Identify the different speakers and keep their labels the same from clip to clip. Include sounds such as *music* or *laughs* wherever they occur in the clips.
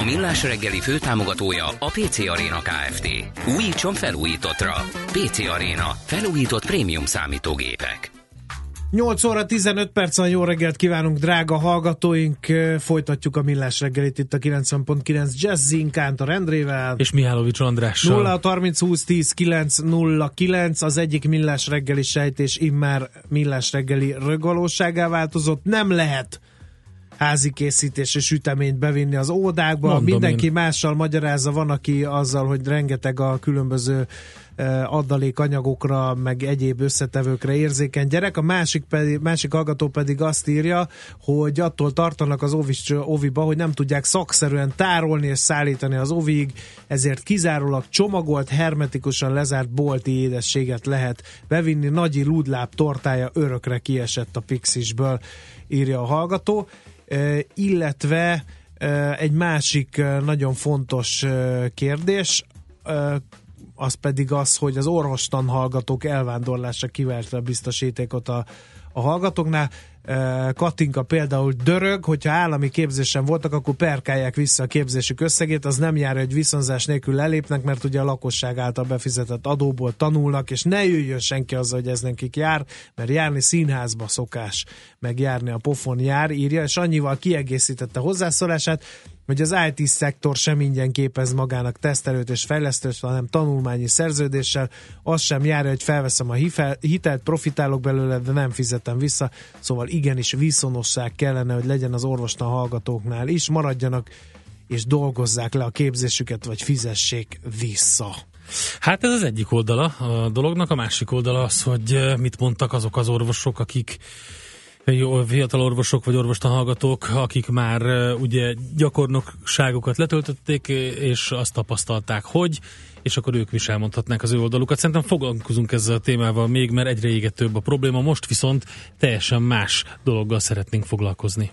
Speaker 1: A Millás reggeli főtámogatója a PC Arena Kft. Újítson felújítottra. PC Arena. Felújított prémium számítógépek.
Speaker 2: 8 óra 15 percen jó reggelt kívánunk, drága hallgatóink! Folytatjuk a Millás reggelit itt a 90.9 Jazzin Kántor Endrével.
Speaker 3: És Mihálovics Andrással.
Speaker 2: 0 30 20 10 9 0 9 az egyik Millás reggeli sejtés immár Millás reggeli rögvalóságá változott. Nem lehet házi készítés és süteményt bevinni az ódákba. Mondom Mindenki én. mással magyarázza, van, aki azzal, hogy rengeteg a különböző adalékanyagokra, meg egyéb összetevőkre érzékeny gyerek. A másik, pedig, másik hallgató pedig azt írja, hogy attól tartanak az ovis, oviba, hogy nem tudják szakszerűen tárolni és szállítani az ovig, ezért kizárólag csomagolt, hermetikusan lezárt bolti édességet lehet bevinni. Nagyi lúdláb tortája örökre kiesett a Pixisből, írja a hallgató illetve egy másik nagyon fontos kérdés, az pedig az, hogy az orvostan hallgatók elvándorlása kiverte a biztosítékot a, a hallgatóknál. Katinka például dörög, hogyha állami képzésen voltak, akkor perkálják vissza a képzésük összegét, az nem jár, hogy viszonzás nélkül lelépnek, mert ugye a lakosság által befizetett adóból tanulnak, és ne jöjjön senki azzal, hogy ez nekik jár, mert járni színházba szokás, meg járni a pofon jár, írja, és annyival kiegészítette hozzászólását, hogy az IT szektor sem ingyen képez magának tesztelőt és fejlesztőt, hanem tanulmányi szerződéssel. Az sem jár, hogy felveszem a hitelt, profitálok belőle, de nem fizetem vissza. Szóval igenis viszonosság kellene, hogy legyen az orvostan hallgatóknál is, maradjanak és dolgozzák le a képzésüket, vagy fizessék vissza.
Speaker 3: Hát ez az egyik oldala a dolognak, a másik oldala az, hogy eh, mit mondtak azok az orvosok, akik jó, fiatal orvosok vagy orvostan hallgatók, akik már ugye gyakornokságokat letöltötték, és azt tapasztalták, hogy és akkor ők is elmondhatnák az ő oldalukat. Szerintem foglalkozunk ezzel a témával még, mert egyre égetőbb a probléma, most viszont teljesen más dologgal szeretnénk foglalkozni.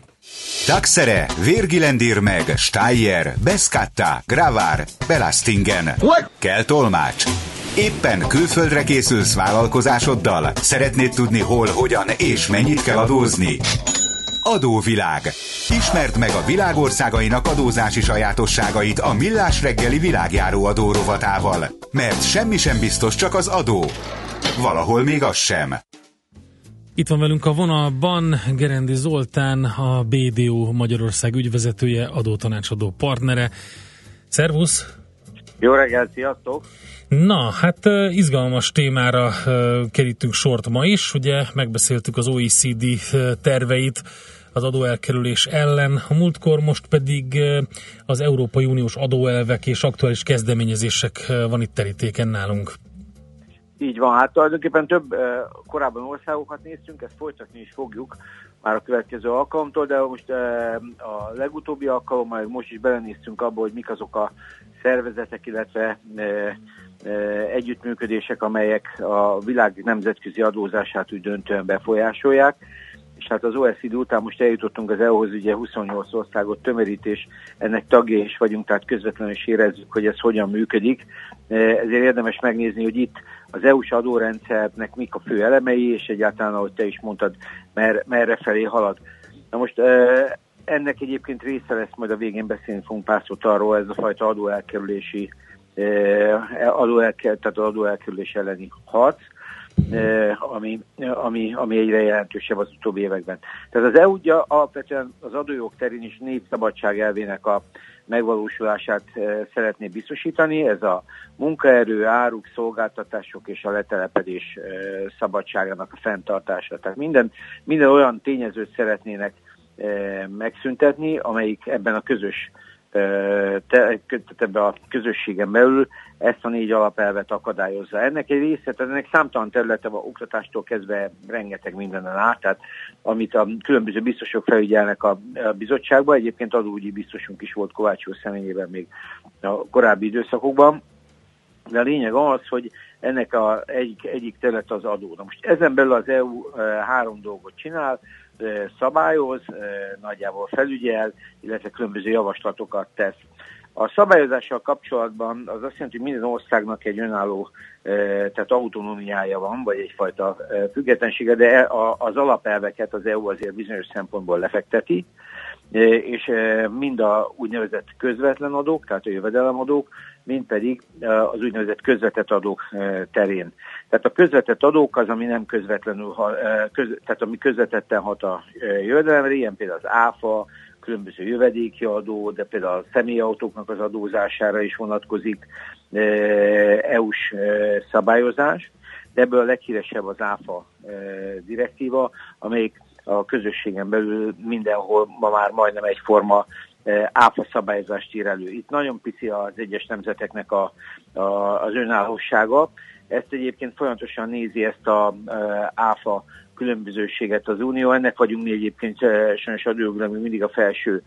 Speaker 4: Taxere, Virgilendir meg, Steyer, Beskatta, Gravár, Belastingen. Kell tolmács. Éppen külföldre készülsz vállalkozásoddal? Szeretnéd tudni hol, hogyan és mennyit kell adózni? Adóvilág. Ismerd meg a világországainak adózási sajátosságait a Millás reggeli világjáró adó rovatával. Mert semmi sem biztos, csak az adó. Valahol még az sem.
Speaker 3: Itt van velünk a vonalban Gerendi Zoltán, a BDO Magyarország ügyvezetője, adótanácsadó partnere. Szervusz!
Speaker 5: Jó reggelt, sziasztok!
Speaker 3: Na, hát izgalmas témára kerítünk sort ma is. Ugye megbeszéltük az OECD terveit az adóelkerülés ellen, a múltkor most pedig az Európai Uniós adóelvek és aktuális kezdeményezések van itt terítéken nálunk.
Speaker 5: Így van, hát tulajdonképpen több korábban országokat néztünk, ezt folytatni is fogjuk már a következő alkalomtól, de most a legutóbbi alkalommal most is belenéztünk abba, hogy mik azok a szervezetek, illetve együttműködések, amelyek a világ nemzetközi adózását úgy döntően befolyásolják. És hát az OECD után most eljutottunk az EU-hoz, ugye 28 országot tömörítés, ennek tagja is vagyunk, tehát közvetlenül is érezzük, hogy ez hogyan működik. Ezért érdemes megnézni, hogy itt az EU-s adórendszernek mik a fő elemei, és egyáltalán, ahogy te is mondtad, mer, merre felé halad. Na most ennek egyébként része lesz, majd a végén beszélni fogunk pár szót arról, ez a fajta adóelkerülési adóelkel, tehát az adóelkerülés elleni harc, ami, ami, ami egyre jelentősebb az utóbbi években. Tehát az EU ugye alapvetően az adójog terén is népszabadság elvének a megvalósulását szeretné biztosítani. Ez a munkaerő, áruk, szolgáltatások és a letelepedés szabadságának a fenntartása. Tehát minden, minden olyan tényezőt szeretnének megszüntetni, amelyik ebben a közös te, ebbe a közösségen belül ezt a négy alapelvet akadályozza. Ennek egy része, ennek számtalan területe van, oktatástól kezdve rengeteg mindenen át, tehát amit a különböző biztosok felügyelnek a, a bizottságban, egyébként adóügyi biztosunk is volt Kovács személyében még a korábbi időszakokban, de a lényeg az, hogy ennek a egyik, egyik terület az adó. Na most ezen belül az EU három dolgot csinál, szabályoz, nagyjából felügyel, illetve különböző javaslatokat tesz. A szabályozással kapcsolatban az azt jelenti, hogy minden országnak egy önálló, tehát autonómiája van, vagy egyfajta függetlensége, de az alapelveket az EU azért bizonyos szempontból lefekteti, és mind a úgynevezett közvetlen adók, tehát a jövedelemadók, mind pedig az úgynevezett közvetett adók terén. Tehát a közvetett adók az, ami nem közvetlenül, köz, tehát ami közvetetten hat a jövedelemre, ilyen például az áfa, különböző jövedéki adó, de például a személyautóknak az adózására is vonatkozik EU-s szabályozás, de ebből a leghíresebb az ÁFA direktíva, amelyik a közösségen belül mindenhol ma már majdnem egyforma áfa szabályozást ír elő. Itt nagyon pici az egyes nemzeteknek a, a, az önállósága. Ezt egyébként folyamatosan nézi ezt a áfa különbözőséget az Unió. Ennek vagyunk mi egyébként sajnos adójogra, mi mindig a felső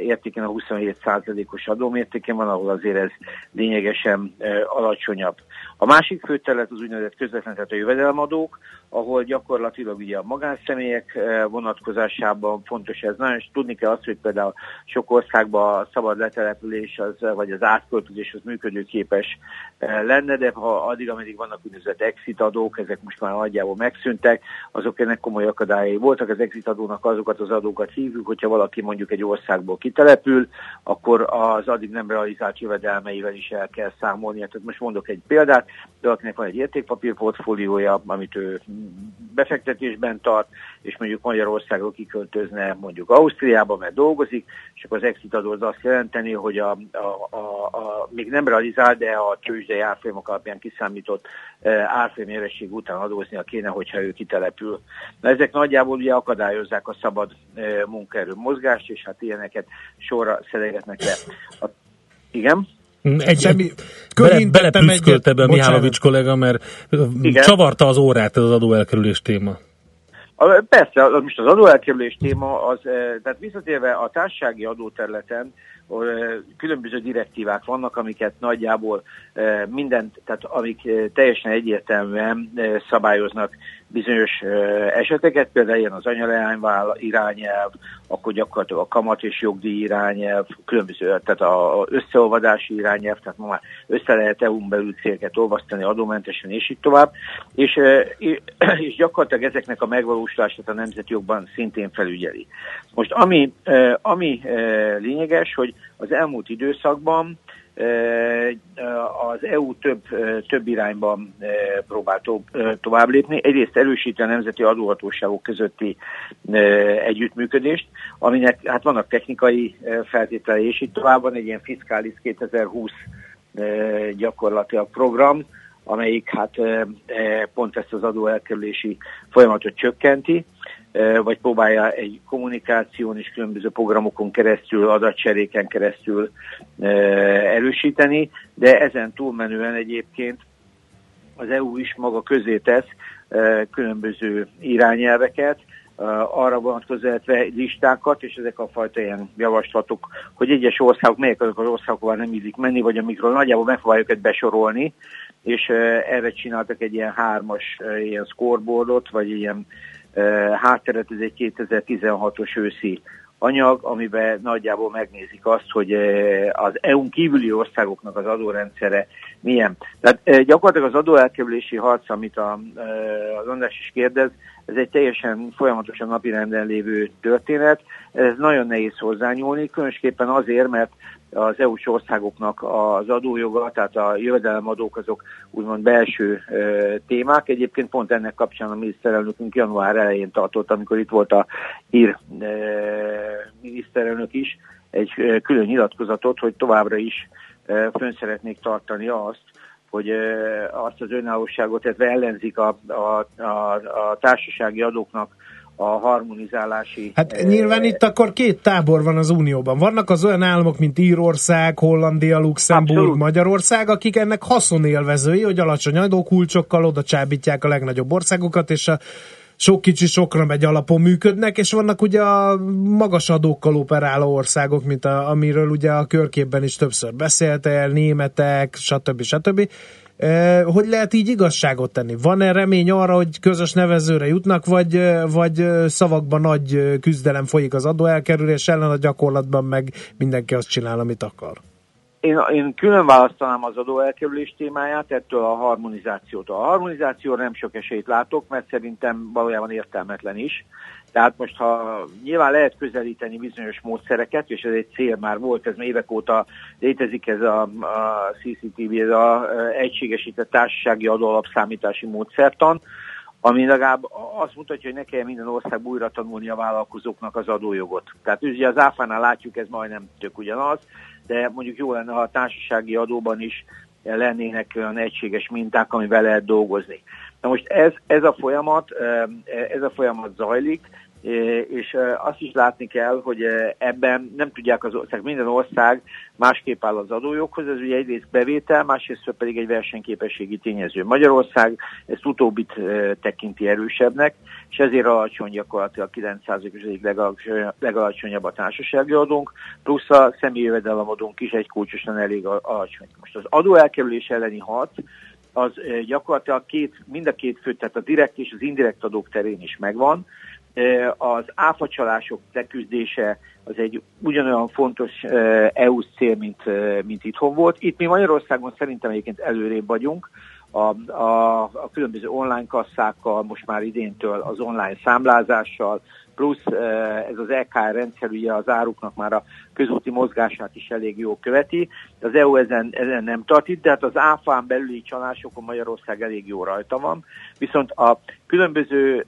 Speaker 5: értéken, a 27%-os adómértéken van, ahol azért ez lényegesen alacsonyabb. A másik fő terület az úgynevezett közvetlen, tehát a jövedelemadók, ahol gyakorlatilag ugye a magánszemélyek vonatkozásában fontos ez. Nagyon és tudni kell azt, hogy például sok országban a szabad letelepülés az, vagy az átköltözés az működőképes lenne, de ha addig, ameddig vannak úgynevezett exit adók, ezek most már nagyjából megszűntek, azok ennek komoly akadályai voltak. Az exit adónak azokat az adókat hívjuk, hogyha valaki mondjuk egy országból kitelepül, akkor az addig nem realizált jövedelmeivel is el kell számolni. Tehát most mondok egy példát, de akinek van egy értékpapírportfóliója, amit ő befektetésben tart, és mondjuk Magyarországról kiköltözne mondjuk Ausztriába, mert dolgozik, és akkor az exit adó az azt jelenteni, hogy a, a, a, a, még nem realizál, de a tőzsdei árfolyamok alapján kiszámított e, árfolyam után adóznia kéne, hogyha ő kitelepül. Na ezek nagyjából ugye akadályozzák a szabad e, munkaerő mozgást, és hát ilyeneket sorra szedegetnek le. A, igen?
Speaker 3: Egy, Semmi, bele, belepüszkölte be a Mihálovics kollega, mert Igen. csavarta az órát ez az adóelkerülés téma.
Speaker 5: Persze, most az adóelkerülés téma, az, tehát visszatérve a társasági adóterületen különböző direktívák vannak, amiket nagyjából mindent, tehát amik teljesen egyértelműen szabályoznak bizonyos eseteket, például ilyen az anyaleányvál irányelv, akkor gyakorlatilag a kamat és jogdíj irányelv, különböző, tehát a összeolvadási irányelv, tehát ma már össze lehet EU-n belül célket olvasztani adómentesen, és így tovább, és, *clears throat* és gyakorlatilag ezeknek a megvalósulását a nemzeti jogban szintén felügyeli. Most ami, ami lényeges, hogy az elmúlt időszakban az EU több, több irányban próbál tovább lépni. Egyrészt erősíti a nemzeti adóhatóságok közötti együttműködést, aminek hát vannak technikai feltételei, és itt tovább van egy ilyen fiskális 2020 gyakorlatilag program, amelyik hát pont ezt az adóelkerülési folyamatot csökkenti, vagy próbálja egy kommunikáción és különböző programokon keresztül, adatcseréken keresztül erősíteni, de ezen túlmenően egyébként az EU is maga közé tesz különböző irányelveket, arra vonatkozó listákat, és ezek a fajta ilyen javaslatok, hogy egyes országok, melyek azok az országok, nem ízik menni, vagy amikről nagyjából megpróbáljuk őket besorolni, és erre csináltak egy ilyen hármas ilyen scoreboardot, vagy ilyen hátteret, ez egy 2016-os őszi anyag, amiben nagyjából megnézik azt, hogy az EU-n kívüli országoknak az adórendszere milyen. Tehát gyakorlatilag az adóelkerülési harc, amit a, az András is kérdez, ez egy teljesen folyamatosan napirenden lévő történet. Ez nagyon nehéz hozzányúlni, különösképpen azért, mert az EU-s országoknak az adójoga, tehát a jövedelemadók azok úgymond belső témák. Egyébként pont ennek kapcsán a miniszterelnökünk január elején tartott, amikor itt volt a ír miniszterelnök is, egy külön nyilatkozatot, hogy továbbra is fönn szeretnék tartani azt, hogy azt az önállóságot, illetve ellenzik a, a, a, a társasági adóknak a harmonizálási...
Speaker 2: Hát eh, nyilván itt akkor két tábor van az Unióban. Vannak az olyan államok, mint Írország, Hollandia, Luxemburg, Abszolút. Magyarország, akik ennek haszonélvezői, hogy alacsony adókulcsokkal oda csábítják a legnagyobb országokat, és a sok kicsi sokra megy alapon működnek, és vannak ugye a magas adókkal operáló országok, mint a, amiről ugye a körképben is többször beszélte el, németek, stb. stb. Hogy lehet így igazságot tenni? Van-e remény arra, hogy közös nevezőre jutnak, vagy, vagy szavakban nagy küzdelem folyik az adóelkerülés ellen, a gyakorlatban meg mindenki azt csinál, amit akar?
Speaker 5: Én, én külön választanám az adóelkerülés témáját ettől a harmonizációtól. A harmonizációra nem sok esélyt látok, mert szerintem valójában értelmetlen is. Tehát most, ha nyilván lehet közelíteni bizonyos módszereket, és ez egy cél már volt, ez évek óta létezik ez a, a CCTV, ez a egységesített társasági adóalapszámítási módszertan, ami legalább azt mutatja, hogy ne kell minden ország újra tanulni a vállalkozóknak az adójogot. Tehát ugye az áfánál látjuk, ez majdnem tök ugyanaz, de mondjuk jó lenne, ha a társasági adóban is lennének olyan egységes minták, amivel lehet dolgozni. Na most ez, ez, a folyamat, ez a folyamat zajlik, és azt is látni kell, hogy ebben nem tudják az ország, minden ország másképp áll az adójoghoz, ez ugye egyrészt bevétel, másrészt pedig egy versenyképességi tényező. Magyarország ezt utóbbit tekinti erősebbnek, és ezért alacsony gyakorlatilag 9%-os egyik legalacsonyabb a társasági adónk, plusz a személyi jövedelemadónk is egy kulcsosan elég alacsony. Most az adóelkerülés elleni harc, az gyakorlatilag két, mind a két fő, tehát a direkt és az indirekt adók terén is megvan, az áfacsalások leküzdése az egy ugyanolyan fontos EU cél, mint, mint itthon volt. Itt mi Magyarországon szerintem egyébként előrébb vagyunk, a, a, a különböző online kasszákkal, most már idéntől az online számlázással, plusz ez az EKR rendszer ugye az áruknak már a közúti mozgását is elég jó követi. Az EU ezen, ezen nem tart itt, de hát az áfán belüli csalásokon Magyarország elég jó rajta van. Viszont a különböző,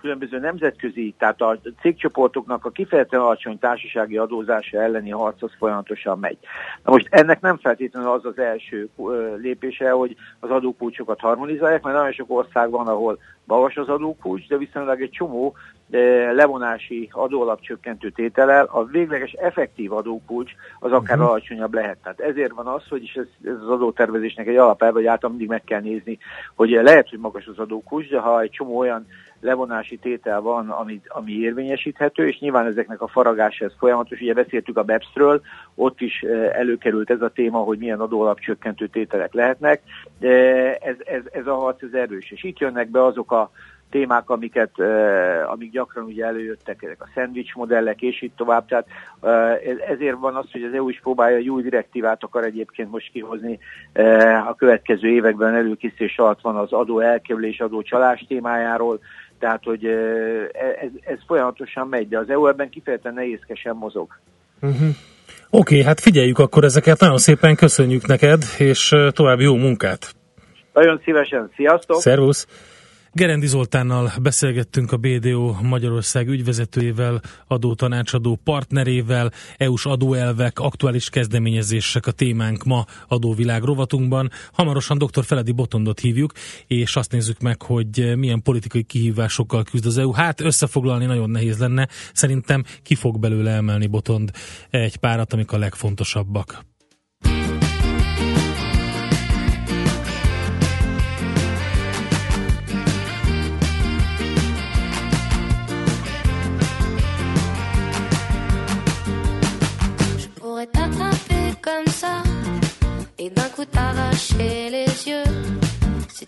Speaker 5: különböző nemzetközi, tehát a cégcsoportoknak a kifejezetten alacsony társasági adózása elleni harc az folyamatosan megy. Na most ennek nem feltétlenül az az első lépése, hogy az adókulcsokat harmonizálják, mert nagyon sok ország van, ahol magas az adókulcs, de viszonylag egy csomó levonási adóalapcsökkentő tételel a végleges effektív adókulcs az akár uh-huh. alacsonyabb lehet. Tehát ezért van az, hogy is ez, ez az adótervezésnek egy alapelve, hogy által mindig meg kell nézni, hogy lehet, hogy magas az adókulcs, de ha egy csomó olyan levonási tétel van, ami, ami érvényesíthető, és nyilván ezeknek a faragása ez folyamatos. Ugye beszéltük a BEPS-ről, ott is előkerült ez a téma, hogy milyen adóalapcsökkentő tételek lehetnek. Ez, ez, ez a harc ez erős, és itt jönnek be azok a témák, amiket, amik gyakran ugye előjöttek, ezek a szendvics modellek, és így tovább. Tehát ezért van az, hogy az EU is próbálja egy új direktívát akar egyébként most kihozni a következő években előkészítés alatt van az adó elkerülés, adó csalás témájáról, tehát, hogy ez, ez folyamatosan megy, de az EU ebben kifejezetten nehézkesen mozog.
Speaker 3: Uh-huh. Oké, okay, hát figyeljük akkor ezeket, nagyon szépen köszönjük neked, és további jó munkát!
Speaker 5: Nagyon szívesen, sziasztok!
Speaker 3: Szervusz! Gerendi Zoltánnal beszélgettünk a BDO Magyarország ügyvezetőjével, adótanácsadó partnerével, EU-s adóelvek, aktuális kezdeményezések a témánk ma adóvilág rovatunkban. Hamarosan dr. Feledi Botondot hívjuk, és azt nézzük meg, hogy milyen politikai kihívásokkal küzd az EU. Hát összefoglalni nagyon nehéz lenne, szerintem ki fog belőle emelni Botond egy párat, amik a legfontosabbak.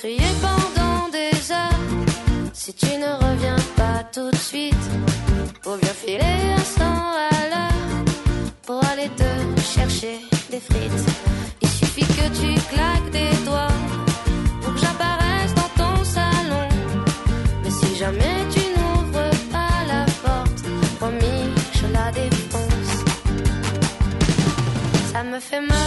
Speaker 6: crier pendant des heures. Si tu ne reviens pas tout de suite, faut bien filer un instant à l'heure pour aller te chercher des frites. Il suffit que tu claques des doigts pour que j'apparaisse dans ton salon. Mais si jamais tu n'ouvres pas la porte, promis, je la défonce. Ça me
Speaker 4: fait mal.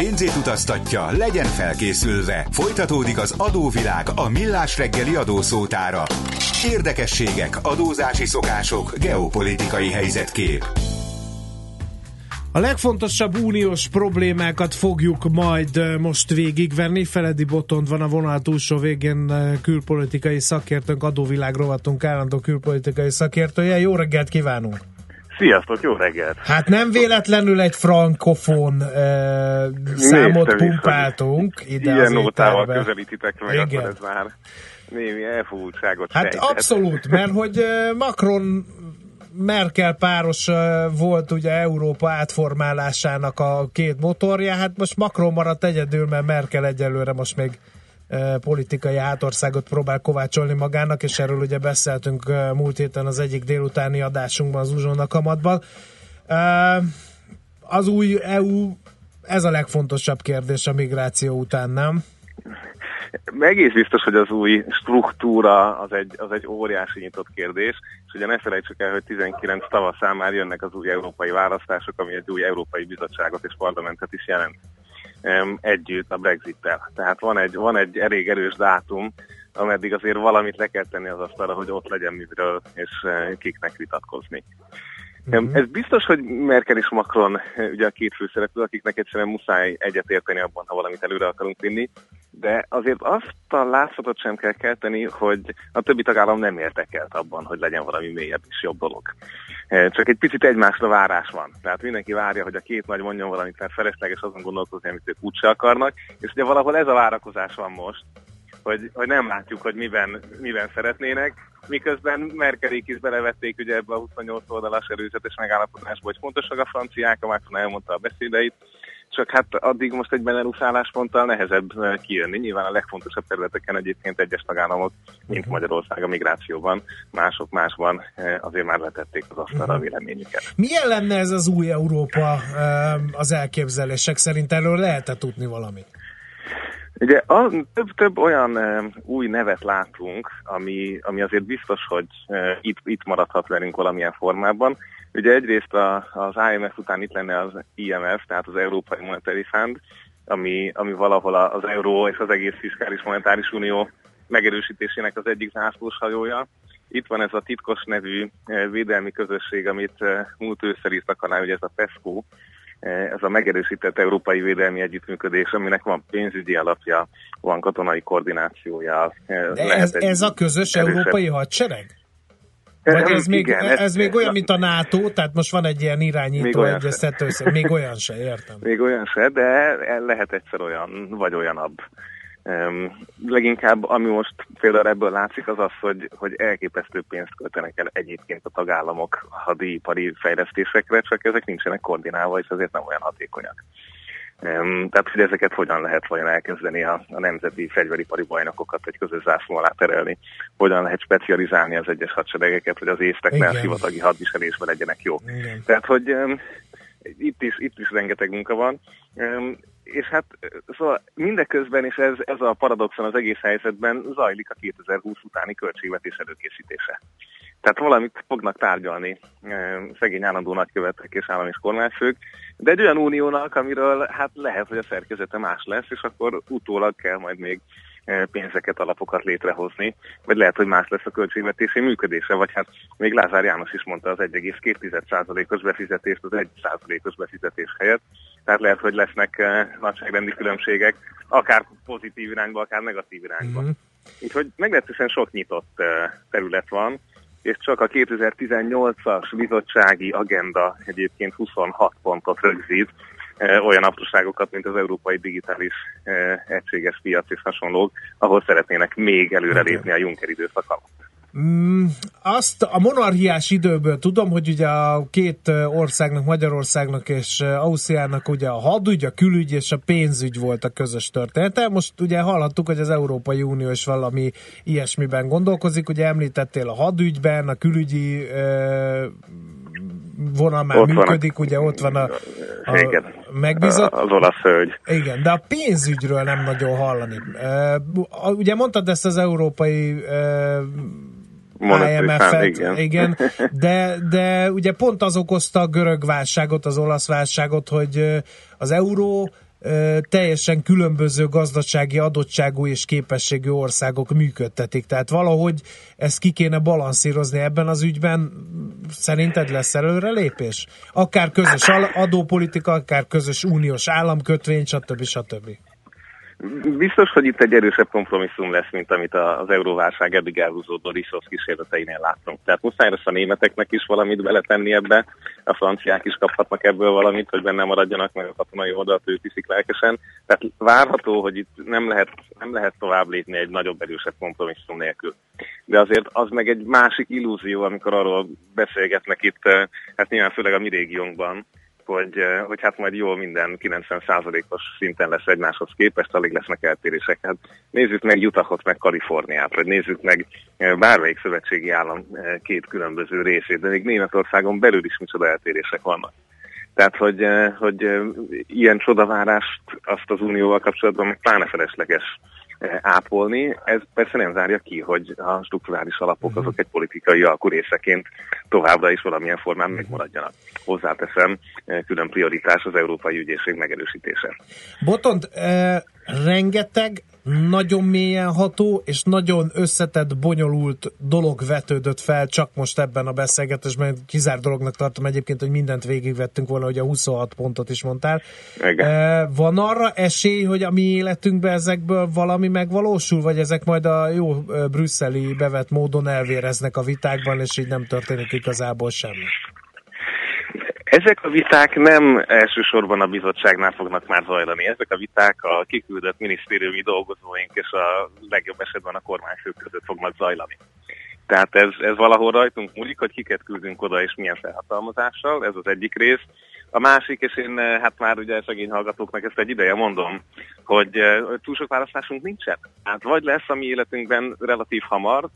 Speaker 4: Pénzét utaztatja, legyen felkészülve. Folytatódik az adóvilág a millás reggeli adószótára. Érdekességek, adózási szokások, geopolitikai helyzetkép.
Speaker 2: A legfontosabb uniós problémákat fogjuk majd most végigvenni. Feledi Botond van a vonal túlsó végén külpolitikai szakértőnk, adóvilág rovatunk állandó külpolitikai szakértője. Jó reggelt kívánunk!
Speaker 7: Sziasztok, jó reggelt!
Speaker 2: Hát nem véletlenül egy frankofon e, számot
Speaker 7: Néztem
Speaker 2: pumpáltunk
Speaker 7: hogy
Speaker 2: ide
Speaker 7: Ilyen
Speaker 2: az
Speaker 7: nótával közelítitek meg,
Speaker 2: Igen.
Speaker 7: akkor ez már némi elfogultságot
Speaker 2: Hát
Speaker 7: fejtett.
Speaker 2: abszolút, mert hogy eh, Macron Merkel páros eh, volt ugye Európa átformálásának a két motorja, hát most Macron maradt egyedül, mert Merkel egyelőre most még eh, politikai hátországot próbál kovácsolni magának, és erről ugye beszéltünk múlt héten az egyik délutáni adásunkban az Uzsonna kamatban. Az új EU, ez a legfontosabb kérdés a migráció után, nem?
Speaker 7: Egész biztos, hogy az új struktúra az egy, az egy óriási nyitott kérdés, és ugye ne felejtsük el, hogy 19 tavaszán már jönnek az új európai választások, ami egy új európai bizottságot és parlamentet is jelent együtt a Brexit-tel. Tehát van egy, van egy elég erős dátum, ameddig azért valamit le kell tenni az asztalra, hogy ott legyen miről és eh, kiknek vitatkozni. Mm-hmm. Ez biztos, hogy Merkel és Macron eh, ugye a két főszereplő, akiknek egyszerűen muszáj egyetérteni abban, ha valamit előre akarunk vinni, de azért azt a látszatot sem kell kelteni, hogy a többi tagállam nem értekelt abban, hogy legyen valami mélyebb és jobb dolog. Eh, Csak egy picit egymásra várás van. Tehát mindenki várja, hogy a két nagy mondjon valamit, mert felesleges azon gondolkozni, amit ők úgyse akarnak, és ugye valahol ez a várakozás van most, hogy, hogy nem látjuk, hogy miben, miben szeretnének, miközben Merkelék is belevették ugye ebbe a 28 oldalas előzetes megállapodásba, hogy fontosak a franciák, a Macron elmondta a beszédeit, csak hát addig most egy Benelux állásponttal nehezebb eh, kijönni. Nyilván a legfontosabb területeken egyébként egyes tagállamok, mint Magyarország a migrációban, mások másban azért már letették az asztalra a véleményüket.
Speaker 2: Milyen lenne ez az új Európa az elképzelések szerint? Erről lehet-e tudni valamit?
Speaker 7: Ugye több, több olyan új nevet látunk, ami, ami azért biztos, hogy itt, itt maradhat velünk valamilyen formában. Ugye egyrészt a, az IMF után itt lenne az IMF, tehát az Európai Monetary Fund, ami, ami valahol az euró és az egész fiskális monetáris unió megerősítésének az egyik zászlós hajója. Itt van ez a titkos nevű védelmi közösség, amit múlt ősszel írtak alá, ugye ez a PESCO, ez a megerősített európai védelmi együttműködés, aminek van pénzügyi alapja, van katonai koordinációja.
Speaker 2: De ez, ez a közös erősebb. európai hadsereg? Vagy ez, még, Igen, ez, ez még olyan, mint a NATO, tehát most van egy ilyen irányító egyeztető, még olyan se, értem.
Speaker 7: Még olyan se, de lehet egyszer olyan, vagy olyanabb. Um, leginkább, ami most például ebből látszik, az az, hogy, hogy elképesztő pénzt költenek el egyébként a tagállamok hadipari fejlesztésekre, csak ezek nincsenek koordinálva, és azért nem olyan hatékonyak. Um, tehát, hogy ezeket hogyan lehet vajon elkezdeni a, a nemzeti fegyveripari bajnokokat, vagy közös zászló alá terelni, hogyan lehet specializálni az egyes hadseregeket, hogy az észtek ne hivatagi hadviselésben legyenek jók. Tehát, hogy um, itt is, itt is rengeteg munka van. És hát szóval mindeközben, és ez, ez a paradoxon az egész helyzetben, zajlik a 2020 utáni költségvetés előkészítése. Tehát valamit fognak tárgyalni e, szegény állandó nagykövetek és állam és kormányfők, de egy olyan uniónak, amiről hát lehet, hogy a szerkezete más lesz, és akkor utólag kell majd még pénzeket, alapokat létrehozni, vagy lehet, hogy más lesz a költségvetési működése, vagy hát még Lázár János is mondta az 1,2%-os befizetést az 1%-os befizetés helyett, tehát lehet, hogy lesznek eh, nagyságrendi különbségek, akár pozitív irányba, akár negatív irányba. Mm-hmm. Úgyhogy meglehetősen sok nyitott eh, terület van, és csak a 2018-as bizottsági agenda egyébként 26 pontot rögzít, olyan apróságokat, mint az európai digitális egységes piac és hasonlók, ahol szeretnének még előrelépni a Juncker időszak alatt.
Speaker 2: Mm, azt a monarchiás időből tudom, hogy ugye a két országnak, Magyarországnak és Ausztriának ugye a hadügy, a külügy és a pénzügy volt a közös története. Most ugye hallhattuk, hogy az Európai Unió is valami ilyesmiben gondolkozik. Ugye említettél a hadügyben, a külügyi ö, vonal már ott működik, van ugye ott van a,
Speaker 7: a igen,
Speaker 2: megbízott.
Speaker 7: Az olasz hölgy.
Speaker 2: Igen, de a pénzügyről nem nagyon hallani. Ugye mondtad ezt az európai IMF-et, igen. igen, *laughs* de, de ugye pont az okozta a görög válságot, az olasz válságot, hogy az euró teljesen különböző gazdasági adottságú és képességű országok működtetik. Tehát valahogy ezt ki kéne balanszírozni ebben az ügyben. Szerinted lesz előrelépés? Akár közös adópolitika, akár közös uniós államkötvény, stb. stb.
Speaker 7: Biztos, hogy itt egy erősebb kompromisszum lesz, mint amit az euróválság eddig elhúzódó Rissos kísérleteinél láttunk. Tehát muszáj lesz a németeknek is valamit beletenni ebbe, a franciák is kaphatnak ebből valamit, hogy benne maradjanak, meg a katonai oldalt ők viszik lelkesen. Tehát várható, hogy itt nem lehet, nem lehet tovább lépni egy nagyobb, erősebb kompromisszum nélkül. De azért az meg egy másik illúzió, amikor arról beszélgetnek itt, eh, hát nyilván főleg a mi régiónkban, hogy, eh, hogy hát majd jól minden 90%-os szinten lesz egymáshoz képest, alig lesznek eltérések. Hát nézzük meg Utahot, meg Kaliforniát, vagy nézzük meg eh, bármelyik szövetségi állam eh, két különböző részét, de még Németországon belül is micsoda eltérések vannak. Tehát, hogy, hogy ilyen csodavárást azt az unióval kapcsolatban meg pláne felesleges ápolni. Ez persze nem zárja ki, hogy a strukturális alapok azok egy politikai alkurészeként továbbra is valamilyen formán megmaradjanak. Hozzáteszem, külön prioritás az Európai Ügyészség megerősítése.
Speaker 2: Botont, eh, rengeteg nagyon mélyen ható és nagyon összetett, bonyolult dolog vetődött fel csak most ebben a beszélgetésben. Kizár dolognak tartom egyébként, hogy mindent végigvettünk volna, hogy a 26 pontot is mondtál. Igen. Van arra esély, hogy a mi életünkben ezekből valami megvalósul, vagy ezek majd a jó brüsszeli bevett módon elvéreznek a vitákban, és így nem történik igazából semmi?
Speaker 7: Ezek a viták nem elsősorban a bizottságnál fognak már zajlani. Ezek a viták a kiküldött minisztériumi dolgozóink és a legjobb esetben a kormányfők között fognak zajlani. Tehát ez, ez valahol rajtunk múlik, hogy kiket küldünk oda és milyen felhatalmazással, ez az egyik rész. A másik, és én hát már ugye szegény hallgatóknak ezt egy ideje mondom, hogy túl sok választásunk nincsen. Hát vagy lesz a mi életünkben relatív hamar,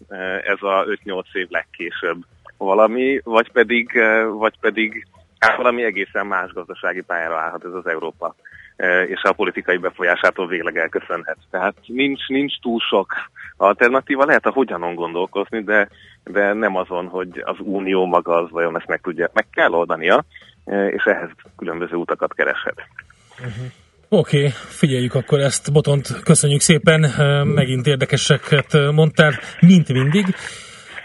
Speaker 7: ez a 5-8 év legkésőbb valami, vagy pedig, vagy pedig hát valami egészen más gazdasági pályára állhat ez az Európa, e, és a politikai befolyásától végleg elköszönhet. Tehát nincs, nincs túl sok alternatíva, lehet a hogyanon gondolkozni, de, de nem azon, hogy az unió maga az vajon ezt meg tudja, meg kell oldania, e, és ehhez különböző utakat kereshet.
Speaker 3: Uh-huh. Oké, okay, figyeljük akkor ezt, Botont, köszönjük szépen, e, megint érdekeseket mondtál, mint mindig.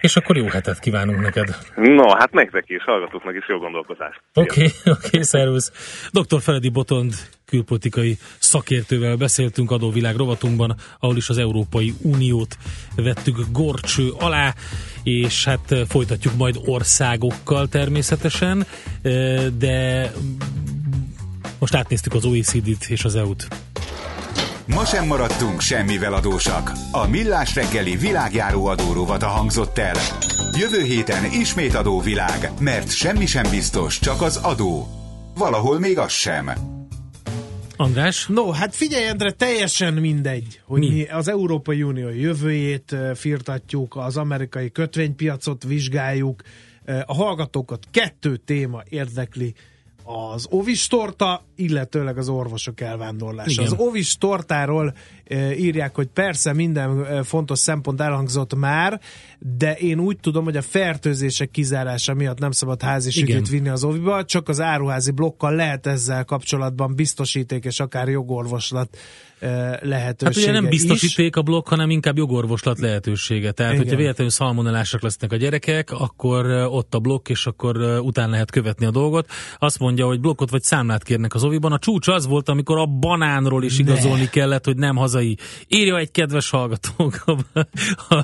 Speaker 3: És akkor jó hetet kívánunk neked.
Speaker 7: No, hát nektek is, hallgatóknak is jó gondolkozást.
Speaker 3: Oké, okay, *laughs* oké, okay, szervusz. Dr. Feledi Botond külpolitikai szakértővel beszéltünk adóvilág rovatunkban, ahol is az Európai Uniót vettük gorcső alá, és hát folytatjuk majd országokkal természetesen, de most átnéztük az OECD-t és az EU-t.
Speaker 4: Ma sem maradtunk semmivel adósak. A Millás reggeli világjáró adórovata hangzott el. Jövő héten ismét adóvilág, mert semmi sem biztos, csak az adó. Valahol még az sem.
Speaker 3: András?
Speaker 2: No, hát figyelj Endre, teljesen mindegy, hogy mi, mi az Európai Unió jövőjét firtatjuk, az amerikai kötvénypiacot vizsgáljuk, a hallgatókat kettő téma érdekli az ovis torta, illetőleg az orvosok elvándorlása.
Speaker 3: Igen.
Speaker 2: Az ovis tortáról e, írják, hogy persze minden fontos szempont elhangzott már, de én úgy tudom, hogy a fertőzések kizárása miatt nem szabad házi sütőt vinni az oviba, csak az áruházi blokkal lehet ezzel kapcsolatban biztosíték és akár jogorvoslat e, lehetősége
Speaker 3: Hát ugye nem
Speaker 2: is.
Speaker 3: biztosíték a blokk, hanem inkább jogorvoslat lehetősége. Tehát,
Speaker 2: Igen.
Speaker 3: hogyha véletlenül szalmonelásak lesznek a gyerekek, akkor ott a blokk, és akkor után lehet követni a dolgot. Azt mondja, hogy blokkot vagy számlát kérnek az oviban. A csúcs az volt, amikor a banánról is igazolni kellett, hogy nem hazai. Írja egy kedves hallgatónk, a, a,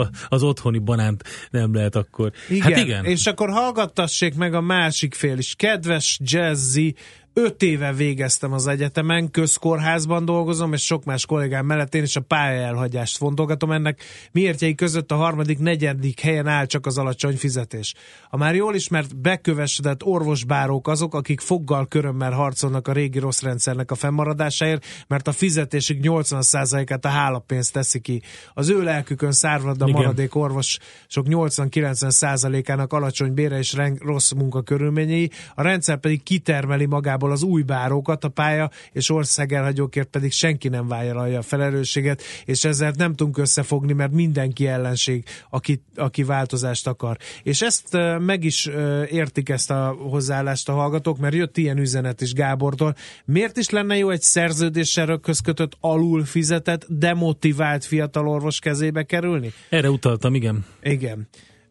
Speaker 3: a, az otthoni banánt nem lehet akkor.
Speaker 2: Igen,
Speaker 3: Hát igen.
Speaker 2: és akkor hallgattassék meg a másik fél is. Kedves Jazzy, öt éve végeztem az egyetemen, közkórházban dolgozom, és sok más kollégám mellett én is a pályaelhagyást fontolgatom. Ennek miértjei között a harmadik, negyedik helyen áll csak az alacsony fizetés. A már jól ismert bekövesedett orvosbárók azok, akik foggal körömmel harcolnak a régi rossz rendszernek a fennmaradásáért, mert a fizetésük 80%-át a hálapénzt teszi ki. Az ő lelkükön szárvad a
Speaker 3: Igen.
Speaker 2: maradék orvosok 80-90%-ának alacsony bére és rossz munkakörülményei, a rendszer pedig kitermeli magából az új bárókat, a pálya és országelhagyókért pedig senki nem vállalja a felelősséget, és ezzel nem tudunk összefogni, mert mindenki ellenség, aki, aki változást akar. És ezt meg is értik ezt a hozzáállást a hallgatók, mert jött ilyen üzenet is Gábortól. Miért is lenne jó egy szerződéssel közkötött alul fizetett, demotivált fiatal orvos kezébe kerülni?
Speaker 3: Erre utaltam, igen.
Speaker 2: Igen.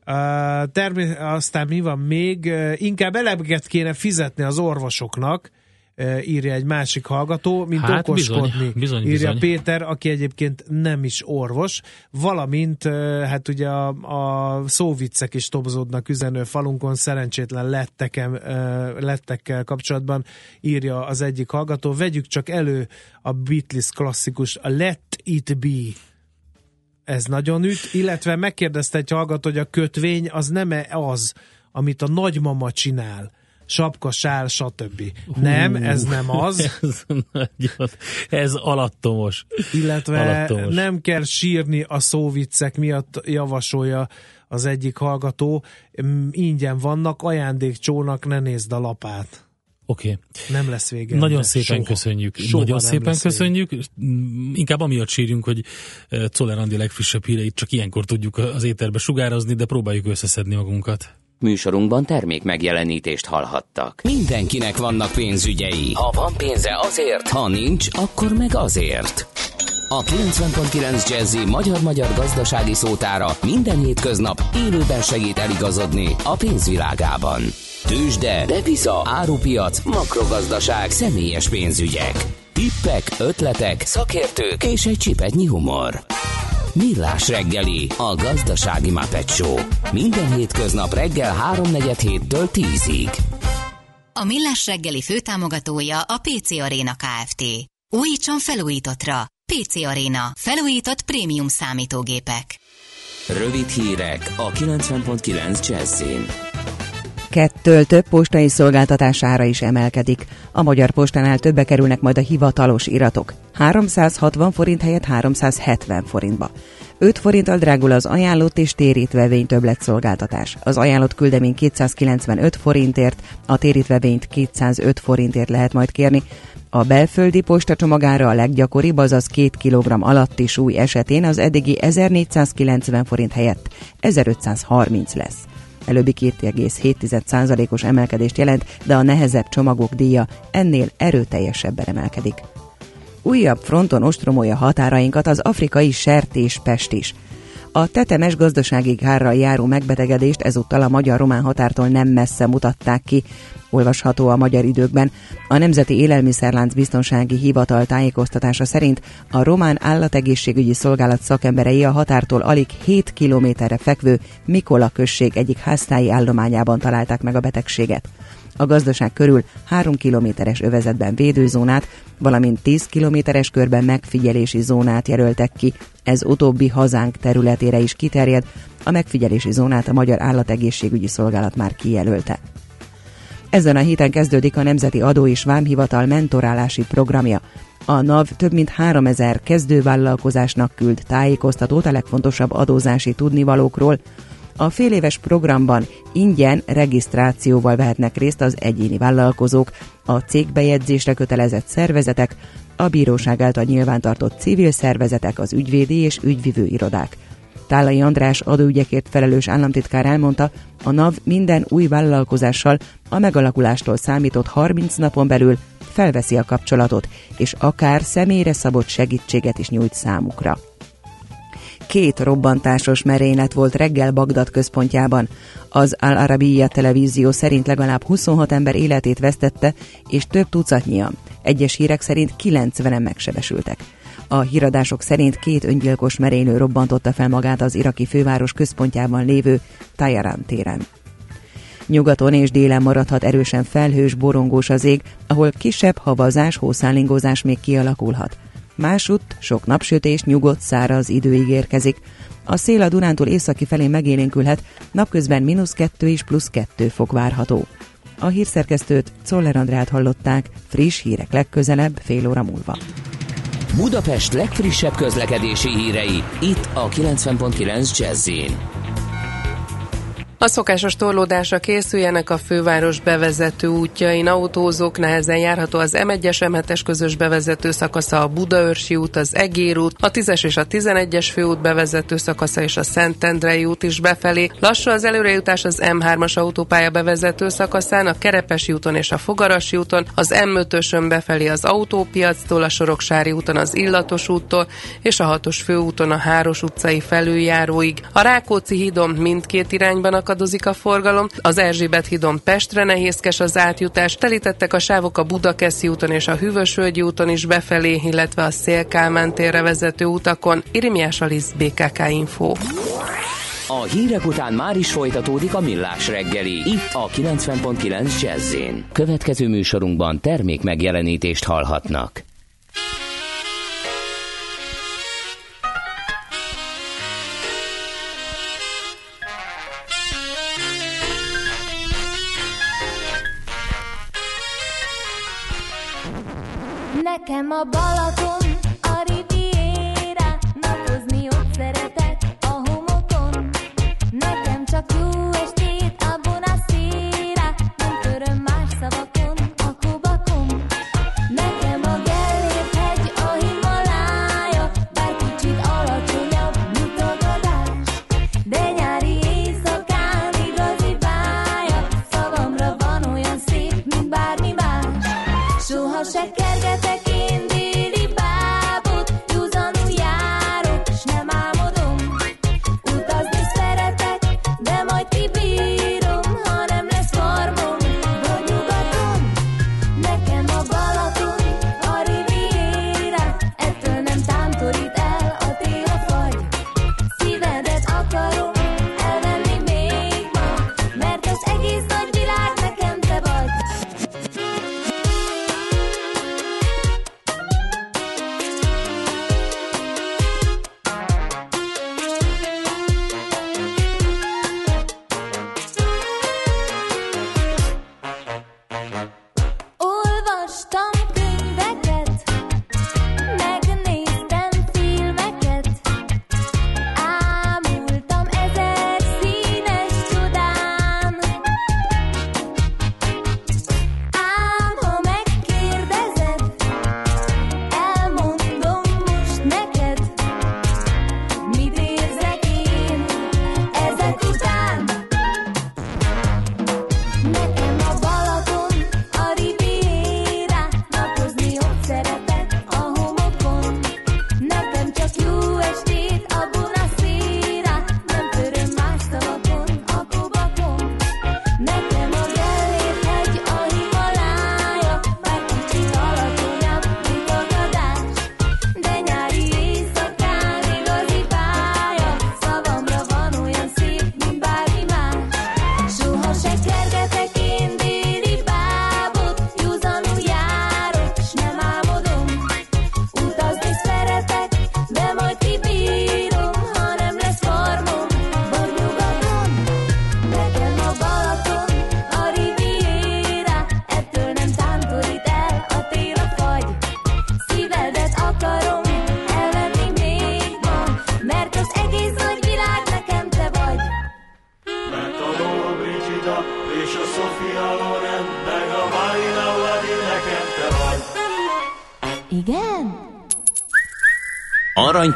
Speaker 2: Uh, termé- aztán mi van még? Uh, inkább eleget kéne fizetni az orvosoknak, uh, írja egy másik hallgató, mint
Speaker 3: Hát
Speaker 2: okoskodni,
Speaker 3: bizony, bizony,
Speaker 2: írja
Speaker 3: bizony.
Speaker 2: Péter, aki egyébként nem is orvos, valamint hát ugye a, a szóviccek is tobzódnak üzenő falunkon, szerencsétlen lettekem, lettekkel kapcsolatban írja az egyik hallgató, vegyük csak elő a Beatles klasszikus, a Let It Be ez nagyon üt, illetve megkérdezte egy hallgató, hogy a kötvény az nem -e az, amit a nagymama csinál, sapka, sál, stb. Nem, ez nem az, *laughs*
Speaker 3: Ez, nagyon, ez alattomos.
Speaker 2: illetve
Speaker 3: Alattomos.
Speaker 2: nem kell sírni a szóviccek miatt, javasolja az egyik hallgató. Mm, Ingyen vannak, ajándékcsónak, ne nézd a lapát.
Speaker 3: Oké. Okay.
Speaker 2: Nem lesz vége.
Speaker 3: Nagyon szépen
Speaker 2: Soha.
Speaker 3: köszönjük.
Speaker 2: Soha
Speaker 3: Nagyon szépen
Speaker 2: vége.
Speaker 3: köszönjük. Mm, Inkább amiatt sírjunk, hogy Czoller Andi legfrissebb híreit csak ilyenkor tudjuk az éterbe sugározni, de próbáljuk összeszedni magunkat.
Speaker 1: Műsorunkban termék megjelenítést hallhattak. Mindenkinek vannak pénzügyei. Ha van pénze azért, ha nincs, akkor meg azért. A 90.9 Jazzy magyar-magyar gazdasági szótára minden hétköznap élőben segít eligazodni a pénzvilágában. Tőzsde, depisza, árupiac, makrogazdaság, személyes pénzügyek. Tippek, ötletek, szakértők és egy csipetnyi humor. Millás reggeli, a gazdasági Muppet Show. Minden hétköznap reggel 3.47 héttől 10-ig.
Speaker 8: A Millás reggeli főtámogatója a PC Arena Kft. Újítson felújítottra. PC Arena. Felújított prémium számítógépek.
Speaker 1: Rövid hírek a 90.9 Jazzin.
Speaker 9: Kettől több postai szolgáltatására is emelkedik. A Magyar Postánál többe kerülnek majd a hivatalos iratok. 360 forint helyett 370 forintba. 5 forinttal drágul az ajánlott és térítvevény többletszolgáltatás. Az ajánlott küldemény 295 forintért, a térítvevényt 205 forintért lehet majd kérni. A belföldi posta csomagára a leggyakoribb, azaz 2 kg alatti súly esetén az eddigi 1490 forint helyett 1530 lesz. Előbbi 2,7%-os emelkedést jelent, de a nehezebb csomagok díja ennél erőteljesebben emelkedik. Újabb fronton ostromolja határainkat az afrikai sertéspest is. A tetemes gazdasági kárral járó megbetegedést ezúttal a magyar-román határtól nem messze mutatták ki. Olvasható a magyar időkben. A Nemzeti Élelmiszerlánc Biztonsági Hivatal tájékoztatása szerint a román állategészségügyi szolgálat szakemberei a határtól alig 7 kilométerre fekvő Mikola község egyik háztáji állományában találták meg a betegséget. A gazdaság körül 3 kilométeres övezetben védőzónát, valamint 10 kilométeres körben megfigyelési zónát jelöltek ki. Ez utóbbi hazánk területére is kiterjed, a megfigyelési zónát a Magyar Állategészségügyi Szolgálat már kijelölte. Ezen a héten kezdődik a Nemzeti Adó és Vámhivatal mentorálási programja. A NAV több mint 3000 kezdővállalkozásnak küld tájékoztatót a legfontosabb adózási tudnivalókról. A féléves programban ingyen regisztrációval vehetnek részt az egyéni vállalkozók, a cégbejegyzésre kötelezett szervezetek, a bíróság által nyilvántartott civil szervezetek, az ügyvédi és ügyvivő irodák. Tálai András adóügyekért felelős államtitkár elmondta, a NAV minden új vállalkozással a megalakulástól számított 30 napon belül felveszi a kapcsolatot, és akár személyre szabott segítséget is nyújt számukra. Két robbantásos merénylet volt reggel Bagdad központjában. Az Al Arabiya televízió szerint legalább 26 ember életét vesztette, és több tucatnyian. Egyes hírek szerint 90-en megsebesültek. A híradások szerint két öngyilkos merénylő robbantotta fel magát az iraki főváros központjában lévő Tajaran téren. Nyugaton és délen maradhat erősen felhős, borongós az ég, ahol kisebb havazás, hószálingózás még kialakulhat. Másutt sok napsütés, nyugodt, száraz idő ígérkezik. A szél a Dunántúl északi felé megélénkülhet, napközben mínusz 2 és plusz 2 fok várható. A hírszerkesztőt Czoller Andrát hallották, friss hírek legközelebb fél óra múlva.
Speaker 1: Budapest legfrissebb közlekedési hírei, itt a 90.9 jazz
Speaker 10: A szokásos torlódásra készüljenek a főváros bevezető útjain. Autózók nehezen járható az M1-es M7-es közös bevezető szakasza, a Budaörsi út, az Egér út, a 10-es és a 11-es főút bevezető szakasza és a Szentendrei út is befelé. Lassú az előrejutás az M3-as autópálya bevezető szakaszán, a Kerepesi úton és a Fogarasi úton, az M5-ösön befelé az autópiactól, a Soroksári úton az Illatos úttól és a 6-os főúton a Háros utcai felüljáróig. A Rákóczi hídon mindkét irányban a akadozik a forgalom. Az Erzsébet hídon Pestre nehézkes az átjutás, telítettek a sávok a Budakeszi úton és a Hűvösvölgyi úton is befelé, illetve a Szélkálmán térre vezető utakon. Irimiás Alisz, BKK Info.
Speaker 1: A hírek után már is folytatódik a millás reggeli, itt a 90.9 jazz Következő műsorunkban termék megjelenítést hallhatnak.
Speaker 6: Nekem a Balaton,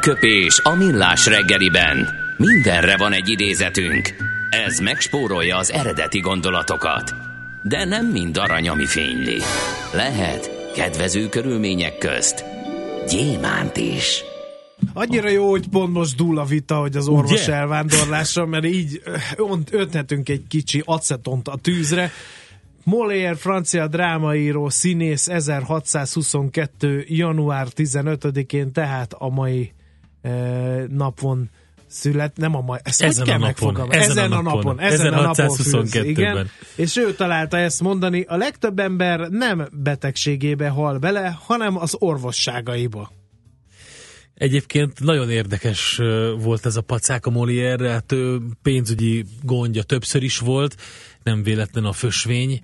Speaker 1: Aranyköpés a millás reggeliben. Mindenre van egy idézetünk. Ez megspórolja az eredeti gondolatokat. De nem mind arany, ami fényli. Lehet kedvező körülmények közt gyémánt is.
Speaker 2: Annyira jó, hogy pont most dúl a vita, hogy az orvos
Speaker 3: Ugye?
Speaker 2: elvándorlása, mert így önthetünk egy kicsi acetont a tűzre. Molière, francia drámaíró, színész 1622. január 15-én, tehát a mai napon szület, nem a mai, ezt
Speaker 3: Ezen
Speaker 2: kell
Speaker 3: a napon,
Speaker 2: megfogalmazni?
Speaker 3: ezen a napon,
Speaker 2: ezen a napon
Speaker 3: 1622-ben.
Speaker 2: fűz, igen. És ő találta ezt mondani, a legtöbb ember nem betegségébe hal bele, hanem az orvosságaiba.
Speaker 3: Egyébként nagyon érdekes volt ez a pacák a Molière, hát pénzügyi gondja többször is volt, nem véletlen a fösvény,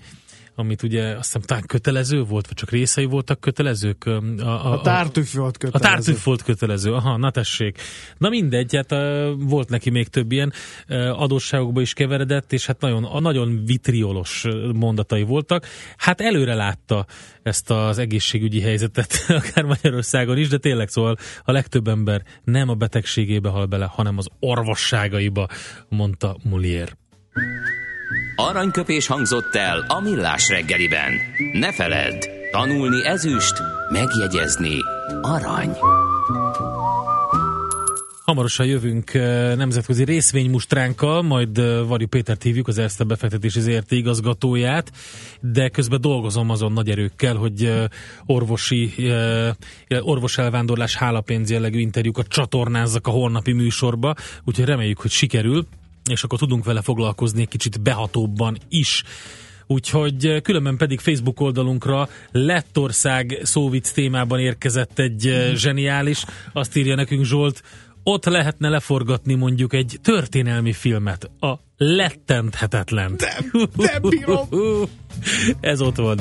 Speaker 3: amit ugye azt hiszem talán kötelező volt, vagy csak részei voltak kötelezők? Ö, A,
Speaker 2: A tártűf volt
Speaker 3: A
Speaker 2: kötelező.
Speaker 3: tártűf volt kötelező, aha, na tessék. Na mindegy, hát volt neki még több ilyen adósságokba is keveredett, és hát nagyon, a nagyon vitriolos mondatai voltak. Hát előre látta ezt az egészségügyi helyzetet, *laughs* akár Magyarországon is, de tényleg szóval a legtöbb ember nem a betegségébe hal bele, hanem az orvosságaiba, mondta Molière.
Speaker 1: Aranyköpés hangzott el a millás reggeliben. Ne feledd, tanulni ezüst, megjegyezni arany.
Speaker 3: Hamarosan jövünk eh, nemzetközi részvénymustránkkal, majd eh, Varjú Péter hívjuk, az Erste befektetési ZRT igazgatóját, de közben dolgozom azon nagy erőkkel, hogy eh, orvosi, orvos elvándorlás hálapénz jellegű interjúkat csatornázzak a holnapi műsorba, úgyhogy reméljük, hogy sikerül, és akkor tudunk vele foglalkozni egy kicsit behatóbban is. Úgyhogy eh, különben pedig Facebook oldalunkra Lettország szóvic témában érkezett egy eh, zseniális, azt írja nekünk Zsolt, ott lehetne leforgatni mondjuk egy történelmi filmet, a lettenthetetlen.
Speaker 2: Nem, nem bírom. *laughs*
Speaker 3: Ez ott van.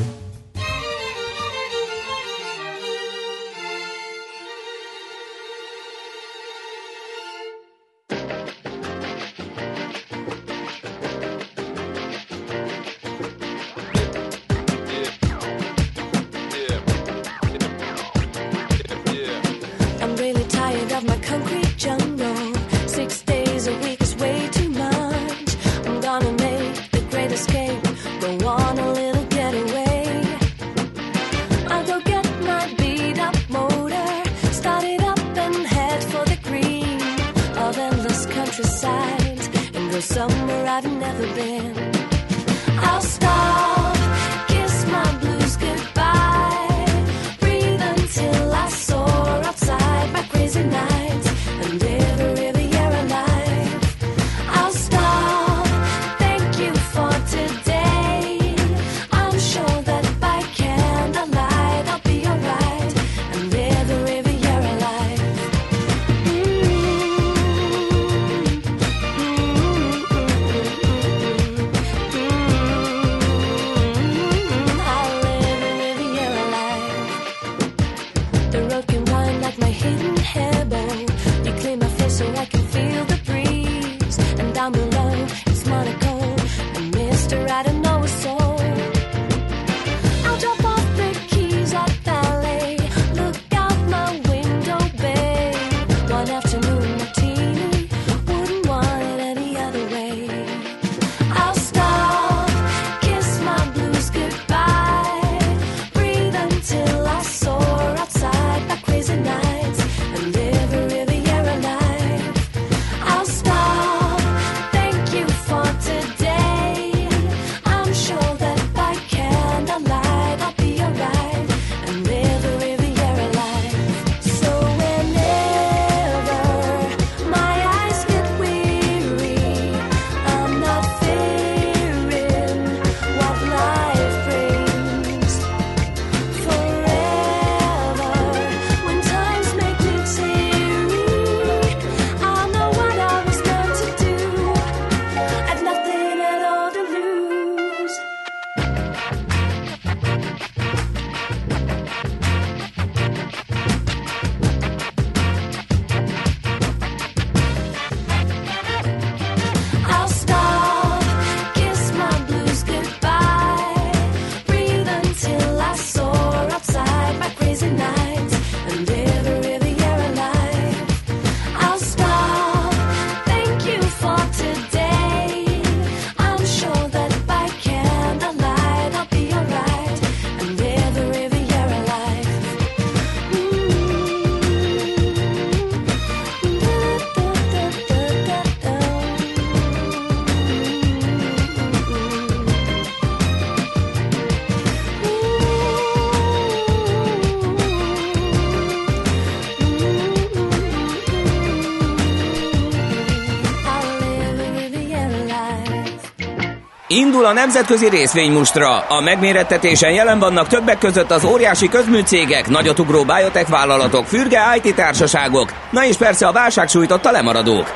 Speaker 11: A
Speaker 1: nemzetközi részvénymustra. A megmérettetésen jelen vannak többek között az óriási közműcégek, nagyotugró biotech vállalatok, fürge IT társaságok, na és persze a válság sújtotta lemaradók.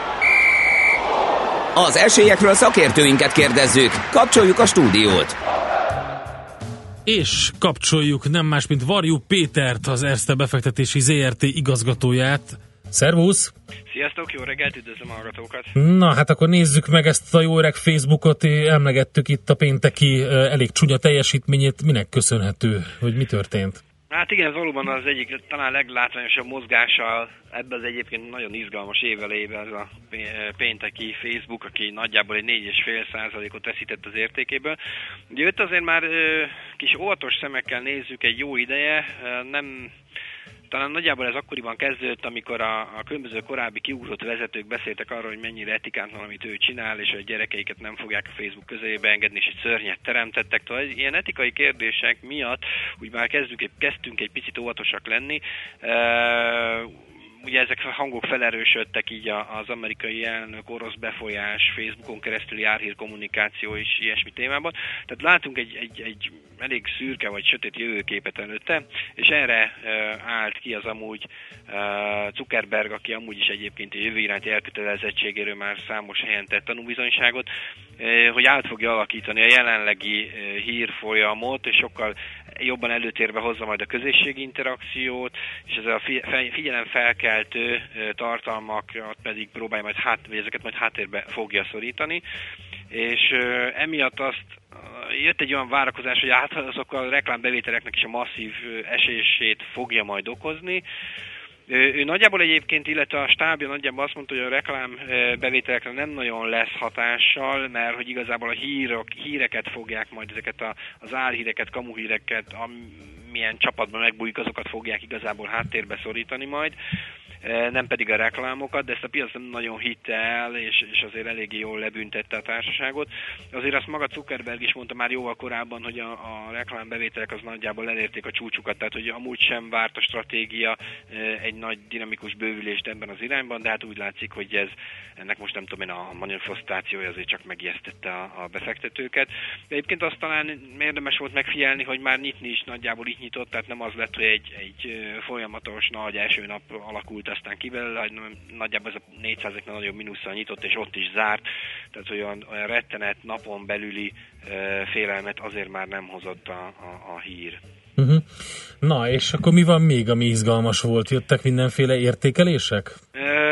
Speaker 1: Az esélyekről szakértőinket kérdezzük. Kapcsoljuk a stúdiót.
Speaker 3: És kapcsoljuk nem más, mint Varjú Pétert, az Erste befektetési ZRT igazgatóját. Szervusz!
Speaker 12: Sziasztok, jó reggelt, üdvözlöm a hallgatókat!
Speaker 3: Na, hát akkor nézzük meg ezt a jó öreg Facebookot. Emlegettük itt a pénteki elég csúnya teljesítményét. Minek köszönhető, hogy mi történt?
Speaker 12: Hát igen, ez valóban az egyik talán leglátványosabb mozgása ebben az egyébként nagyon izgalmas évelében ez a pé- pénteki Facebook, aki nagyjából egy 4,5 százalékot veszített az értékéből. Ugye őt azért már kis óvatos szemekkel nézzük egy jó ideje, nem talán nagyjából ez akkoriban kezdődött, amikor a, a különböző korábbi kiugrott vezetők beszéltek arról, hogy mennyire etikátlan, amit ő csinál, és hogy a gyerekeiket nem fogják a Facebook közelébe engedni, és egy szörnyet teremtettek. Tehát ilyen etikai kérdések miatt úgy már kezdünk, kezdtünk egy picit óvatosak lenni. Uh, ugye ezek a hangok felerősödtek így az amerikai elnök orosz befolyás, Facebookon keresztüli árhír kommunikáció és ilyesmi témában. Tehát látunk egy, egy, egy elég szürke vagy sötét jövőképet előtte, és erre állt ki az amúgy Zuckerberg, aki amúgy is egyébként a jövő iránti elkötelezettségéről már számos helyen tett tanúbizonyságot, hogy át fogja alakítani a jelenlegi hírfolyamot, és sokkal jobban előtérbe hozza majd a közösségi interakciót, és ez a fi- fe- figyelem felkeltő ö, tartalmakat pedig próbálja majd hát, vagy ezeket majd háttérbe fogja szorítani, és emiatt azt jött egy olyan várakozás, hogy hát azokkal a reklámbevételeknek is a masszív esését fogja majd okozni, ő, ő nagyjából egyébként, illetve a stábja nagyjából azt mondta, hogy a reklám bevételekre nem nagyon lesz hatással, mert hogy igazából a hírok, híreket fogják majd ezeket a, az álhíreket, kamuhíreket, amilyen csapatban megbújik, azokat fogják igazából háttérbe szorítani majd nem pedig a reklámokat, de ezt a piac nem nagyon hitte el, és, és azért eléggé jól lebüntette a társaságot. Azért azt maga Zuckerberg is mondta már jóval korábban, hogy a, a reklámbevételek az nagyjából elérték a csúcsukat, tehát hogy amúgy sem várt a stratégia eh, egy nagy dinamikus bővülést ebben az irányban, de hát úgy látszik, hogy ez ennek most nem tudom én a manifestációja azért csak megijesztette a, a befektetőket. De egyébként azt talán érdemes volt megfigyelni, hogy már nyitni is nagyjából így nyitott, tehát nem az lett, hogy egy, egy ö, folyamatos nagy első nap alakult aztán ki belőle, nagyjából ez a 400 nál nagyobb mínusszal nyitott, és ott is zárt, tehát olyan, olyan rettenet napon belüli ö, félelmet azért már nem hozott a, a, a hír.
Speaker 3: Uh-huh. Na, és akkor mi van még, ami izgalmas volt? Jöttek mindenféle értékelések?
Speaker 12: Ö,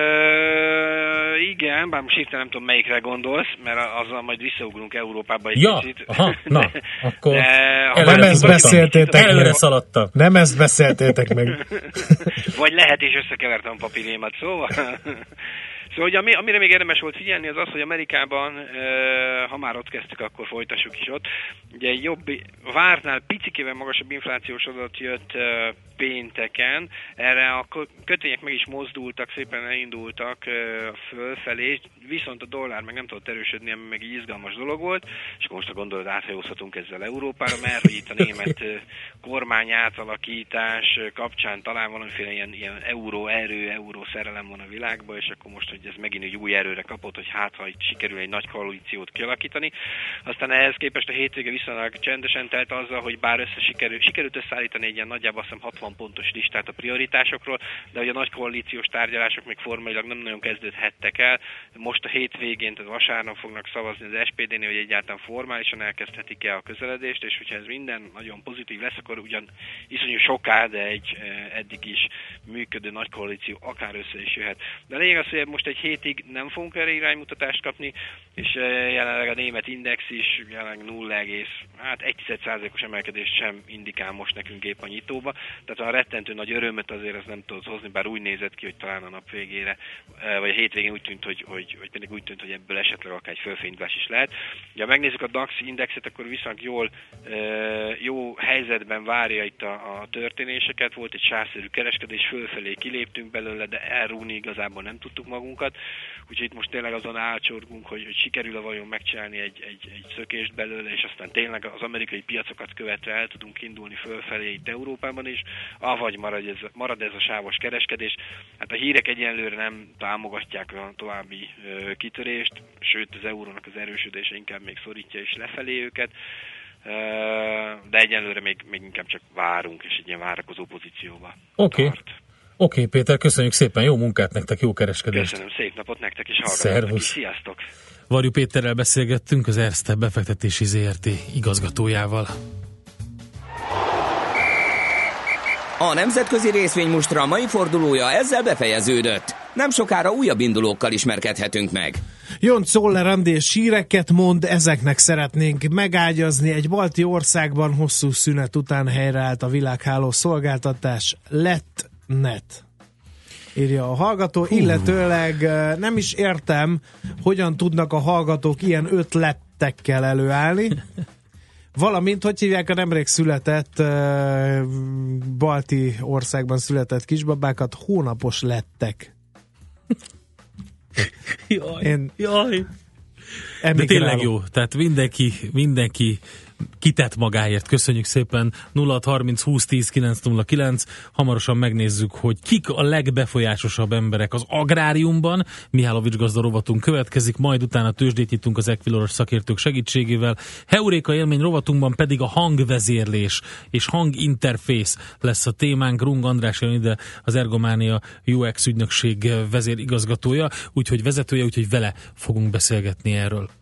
Speaker 12: igen, bár most hirtelen nem tudom melyikre gondolsz, mert azzal majd visszaugrunk Európába egy
Speaker 3: Ja,
Speaker 12: picit.
Speaker 3: aha, na, *laughs* akkor
Speaker 12: De, ha
Speaker 2: Nem ezt beszéltétek
Speaker 3: Előre
Speaker 2: meg.
Speaker 3: szaladta.
Speaker 2: Nem ezt beszéltétek meg. *laughs*
Speaker 12: Vagy lehet, és összekevertem a papírémat, szóval... *laughs* Szóval, hogy ami, amire még érdemes volt figyelni, az az, hogy Amerikában, ha már ott kezdtük, akkor folytassuk is ott. Ugye egy jobb, vártnál picikével magasabb inflációs adat jött pénteken, erre a kö- kötvények meg is mozdultak, szépen elindultak fölfelé, viszont a dollár meg nem tudott erősödni, ami meg egy izgalmas dolog volt, és most a gondolat áthajózhatunk ezzel Európára, mert hogy itt a német kormány átalakítás kapcsán talán valamiféle ilyen, ilyen euró erő, euró szerelem van a világban, és akkor most, hogy ez megint egy új erőre kapott, hogy hát ha itt sikerül egy nagy koalíciót kialakítani. Aztán ehhez képest a hétvége viszonylag csendesen telt azzal, hogy bár össze sikerült, sikerült összeállítani egy ilyen nagyjából azt hiszem 60 pontos listát a prioritásokról, de hogy a nagy koalíciós tárgyalások még formailag nem nagyon kezdődhettek el. Most a hétvégén, tehát vasárnap fognak szavazni az SPD-nél, hogy egyáltalán formálisan elkezdhetik-e a közeledést, és hogyha ez minden nagyon pozitív lesz, akkor ugyan iszonyú soká, de egy eh, eddig is működő nagy koalíció akár össze is jöhet. De a lényeg az, hogy most egy hétig nem fogunk erre iránymutatást kapni, és eh, jelenleg a német index is jelenleg 0, hát 1%-os emelkedést sem indikál most nekünk épp a nyitóba, tehát a rettentő nagy örömet azért ez nem tudott hozni, bár úgy nézett ki, hogy talán a nap végére, eh, vagy a hétvégén úgy tűnt, hogy, hogy, hogy pedig úgy tűnt, hogy ebből esetleg akár egy fölfényindulás is lehet. Ja, megnézzük a DAX indexet, akkor viszonylag jól, eh, jó helyzetben várja itt a, a történéseket, volt egy sárszerű kereskedés, fölfelé kiléptünk belőle, de elrúni igazából nem tudtuk magunkat, úgyhogy itt most tényleg azon álcsorgunk, hogy, hogy sikerül-e vajon megcsinálni egy, egy, egy szökést belőle, és aztán tényleg az amerikai piacokat követve el tudunk indulni fölfelé itt Európában is, avagy marad ez, marad ez a sávos kereskedés. Hát a hírek egyenlőre nem támogatják a további ö, kitörést, sőt az eurónak az erősödése inkább még szorítja is lefelé őket. De egyenlőre még, még inkább csak várunk, és egy ilyen várakozó pozícióba.
Speaker 3: Oké. Okay. Oké, okay, Péter, köszönjük szépen, jó munkát nektek, jó kereskedést.
Speaker 12: Köszönöm, szép napot nektek is hallgatóknak is.
Speaker 3: Szervusz.
Speaker 12: Sziasztok!
Speaker 3: Varjú Péterrel beszélgettünk, az Erste befektetési ZRT igazgatójával.
Speaker 1: A nemzetközi részvénymustra mai fordulója ezzel befejeződött. Nem sokára újabb indulókkal ismerkedhetünk meg.
Speaker 2: Jon Czoller Andi és síreket mond, ezeknek szeretnénk megágyazni. Egy balti országban hosszú szünet után helyreállt a világháló szolgáltatás lett net írja a hallgató, illetőleg eh, nem is értem, hogyan tudnak a hallgatók ilyen ötletekkel előállni. Valamint, hogy hívják a nemrég született balti országban született kisbabákat, hónapos lettek.
Speaker 3: Jaj,
Speaker 2: Én
Speaker 3: jaj. De tényleg jó, tehát mindenki, mindenki kitett magáért. Köszönjük szépen 0630 20 10 909. Hamarosan megnézzük, hogy kik a legbefolyásosabb emberek az agráriumban. Mihálovics gazda rovatunk következik, majd utána tőzsdét nyitunk az Equiloros szakértők segítségével. Heuréka élmény rovatunkban pedig a hangvezérlés és hanginterfész lesz a témánk. Rung András jön ide, az Ergománia UX ügynökség vezérigazgatója, úgyhogy vezetője, úgyhogy vele fogunk beszélgetni erről.